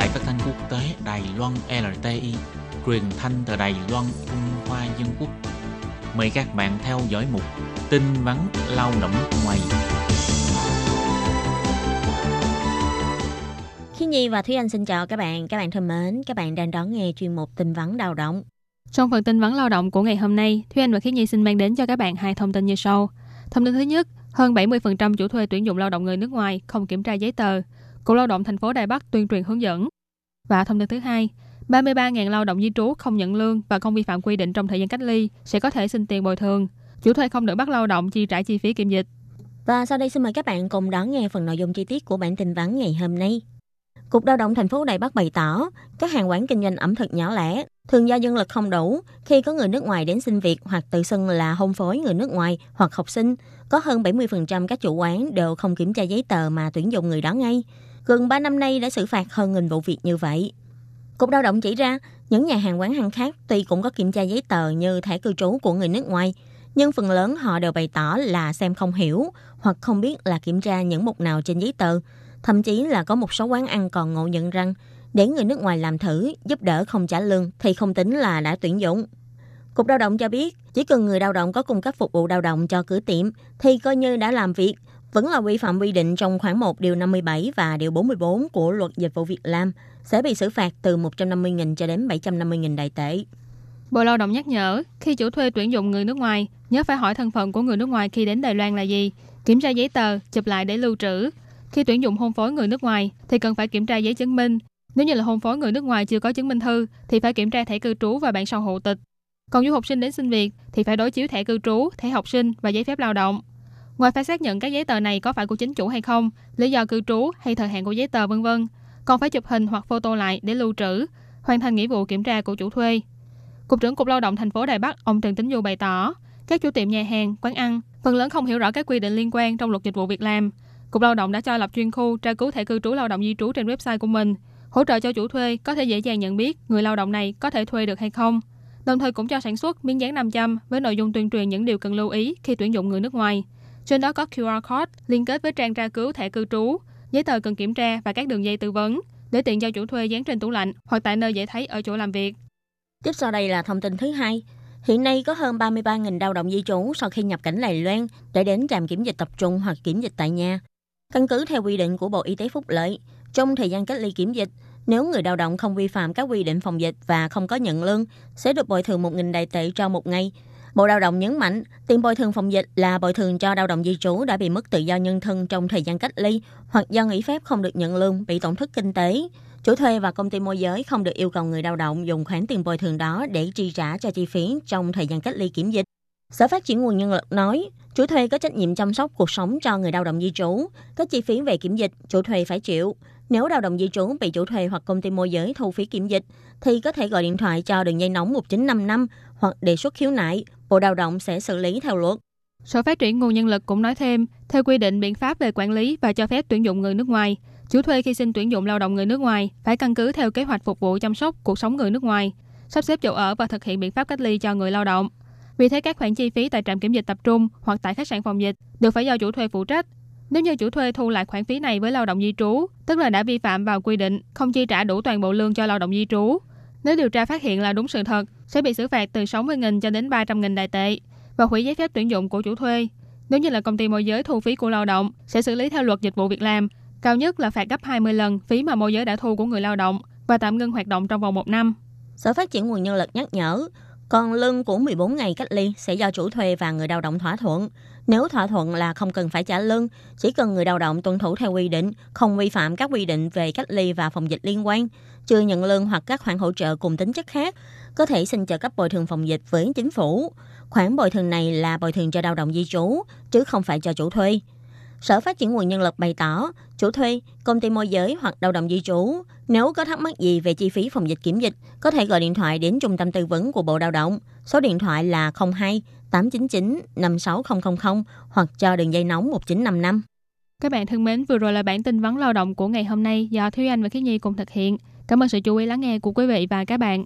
Đài Phát thanh Quốc tế Đài Loan LTI, truyền thanh từ Đài Loan, Trung Hoa Dân Quốc. Mời các bạn theo dõi mục tin vắn lao động ngoài. Khi Nhi và Thúy Anh xin chào các bạn. Các bạn thân mến, các bạn đang đón nghe chuyên mục tin vắn lao động. Trong phần tin vắn lao động của ngày hôm nay, Thúy Anh và Khiết Nhi xin mang đến cho các bạn hai thông tin như sau. Thông tin thứ nhất, hơn 70% chủ thuê tuyển dụng lao động người nước ngoài không kiểm tra giấy tờ. Cục Lao động thành phố Đài Bắc tuyên truyền hướng dẫn. Và thông tin thứ hai, 33.000 lao động di trú không nhận lương và không vi phạm quy định trong thời gian cách ly sẽ có thể xin tiền bồi thường. Chủ thuê không được bắt lao động chi trả chi phí kiểm dịch. Và sau đây xin mời các bạn cùng đón nghe phần nội dung chi tiết của bản tin vắn ngày hôm nay. Cục Lao động thành phố Đài Bắc bày tỏ, các hàng quán kinh doanh ẩm thực nhỏ lẻ thường do dân lực không đủ khi có người nước ngoài đến xin việc hoặc tự xưng là hôn phối người nước ngoài hoặc học sinh. Có hơn 70% các chủ quán đều không kiểm tra giấy tờ mà tuyển dụng người đó ngay. Gần 3 năm nay đã xử phạt hơn nghìn vụ việc như vậy. Cục Lao động chỉ ra, những nhà hàng quán ăn khác tuy cũng có kiểm tra giấy tờ như thẻ cư trú của người nước ngoài, nhưng phần lớn họ đều bày tỏ là xem không hiểu hoặc không biết là kiểm tra những mục nào trên giấy tờ. Thậm chí là có một số quán ăn còn ngộ nhận rằng để người nước ngoài làm thử, giúp đỡ không trả lương thì không tính là đã tuyển dụng. Cục Lao động cho biết, chỉ cần người lao động có cung cấp phục vụ lao động cho cửa tiệm thì coi như đã làm việc, vẫn là vi phạm quy định trong khoản 1 điều 57 và điều 44 của luật dịch vụ Việt Nam sẽ bị xử phạt từ 150.000 cho đến 750.000 đại tệ. Bộ Lao động nhắc nhở, khi chủ thuê tuyển dụng người nước ngoài, nhớ phải hỏi thân phận của người nước ngoài khi đến Đài Loan là gì, kiểm tra giấy tờ, chụp lại để lưu trữ. Khi tuyển dụng hôn phối người nước ngoài thì cần phải kiểm tra giấy chứng minh. Nếu như là hôn phối người nước ngoài chưa có chứng minh thư thì phải kiểm tra thẻ cư trú và bản sao hộ tịch. Còn du học sinh đến xin việc thì phải đối chiếu thẻ cư trú, thẻ học sinh và giấy phép lao động. Ngoài phải xác nhận các giấy tờ này có phải của chính chủ hay không, lý do cư trú hay thời hạn của giấy tờ vân vân, còn phải chụp hình hoặc photo lại để lưu trữ, hoàn thành nghĩa vụ kiểm tra của chủ thuê. Cục trưởng Cục Lao động thành phố Đài Bắc, ông Trần Tính Du bày tỏ, các chủ tiệm nhà hàng, quán ăn phần lớn không hiểu rõ các quy định liên quan trong luật dịch vụ việc làm. Cục Lao động đã cho lập chuyên khu tra cứu thẻ cư trú lao động di trú trên website của mình, hỗ trợ cho chủ thuê có thể dễ dàng nhận biết người lao động này có thể thuê được hay không. Đồng thời cũng cho sản xuất miếng dán 500 với nội dung tuyên truyền những điều cần lưu ý khi tuyển dụng người nước ngoài. Trên đó có QR code liên kết với trang tra cứu thẻ cư trú, giấy tờ cần kiểm tra và các đường dây tư vấn để tiện cho chủ thuê dán trên tủ lạnh hoặc tại nơi dễ thấy ở chỗ làm việc. Tiếp sau đây là thông tin thứ hai. Hiện nay có hơn 33.000 lao động di trú sau khi nhập cảnh Đài Loan để đến trạm kiểm dịch tập trung hoặc kiểm dịch tại nhà. Căn cứ theo quy định của Bộ Y tế Phúc Lợi, trong thời gian cách ly kiểm dịch, nếu người lao động không vi phạm các quy định phòng dịch và không có nhận lương, sẽ được bồi thường 1.000 đại tệ cho một ngày. Bộ Lao động nhấn mạnh, tiền bồi thường phòng dịch là bồi thường cho lao động di trú đã bị mất tự do nhân thân trong thời gian cách ly hoặc do nghỉ phép không được nhận lương, bị tổn thất kinh tế. Chủ thuê và công ty môi giới không được yêu cầu người lao động dùng khoản tiền bồi thường đó để chi trả cho chi phí trong thời gian cách ly kiểm dịch. Sở Phát triển nguồn nhân lực nói, chủ thuê có trách nhiệm chăm sóc cuộc sống cho người lao động di trú. Các chi phí về kiểm dịch, chủ thuê phải chịu. Nếu lao động di trú bị chủ thuê hoặc công ty môi giới thu phí kiểm dịch, thì có thể gọi điện thoại cho đường dây nóng 1955 hoặc đề xuất khiếu nại. Bộ Lao động sẽ xử lý theo luật. Sở Phát triển nguồn nhân lực cũng nói thêm, theo quy định biện pháp về quản lý và cho phép tuyển dụng người nước ngoài, chủ thuê khi xin tuyển dụng lao động người nước ngoài phải căn cứ theo kế hoạch phục vụ chăm sóc cuộc sống người nước ngoài, sắp xếp chỗ ở và thực hiện biện pháp cách ly cho người lao động. Vì thế các khoản chi phí tại trạm kiểm dịch tập trung hoặc tại khách sạn phòng dịch đều phải do chủ thuê phụ trách. Nếu như chủ thuê thu lại khoản phí này với lao động di trú, tức là đã vi phạm vào quy định không chi trả đủ toàn bộ lương cho lao động di trú. Nếu điều tra phát hiện là đúng sự thật, sẽ bị xử phạt từ 60.000 cho đến 300.000 đại tệ và hủy giấy phép tuyển dụng của chủ thuê. Nếu như là công ty môi giới thu phí của lao động, sẽ xử lý theo luật dịch vụ việc làm, cao nhất là phạt gấp 20 lần phí mà môi giới đã thu của người lao động và tạm ngưng hoạt động trong vòng một năm. Sở Phát triển nguồn nhân lực nhắc nhở, còn lương của 14 ngày cách ly sẽ do chủ thuê và người lao động thỏa thuận. Nếu thỏa thuận là không cần phải trả lương, chỉ cần người lao động tuân thủ theo quy định, không vi phạm các quy định về cách ly và phòng dịch liên quan, chưa nhận lương hoặc các khoản hỗ trợ cùng tính chất khác, có thể xin trợ cấp bồi thường phòng dịch với chính phủ. Khoản bồi thường này là bồi thường cho lao động di trú, chứ không phải cho chủ thuê. Sở Phát triển nguồn nhân lực bày tỏ, chủ thuê, công ty môi giới hoặc lao động di trú, nếu có thắc mắc gì về chi phí phòng dịch kiểm dịch, có thể gọi điện thoại đến trung tâm tư vấn của Bộ Lao động. Số điện thoại là 02 899 56000 hoặc cho đường dây nóng 1955. Các bạn thân mến, vừa rồi là bản tin vấn lao động của ngày hôm nay do Thúy Anh và Khiết Nhi cùng thực hiện. Cảm ơn sự chú ý lắng nghe của quý vị và các bạn.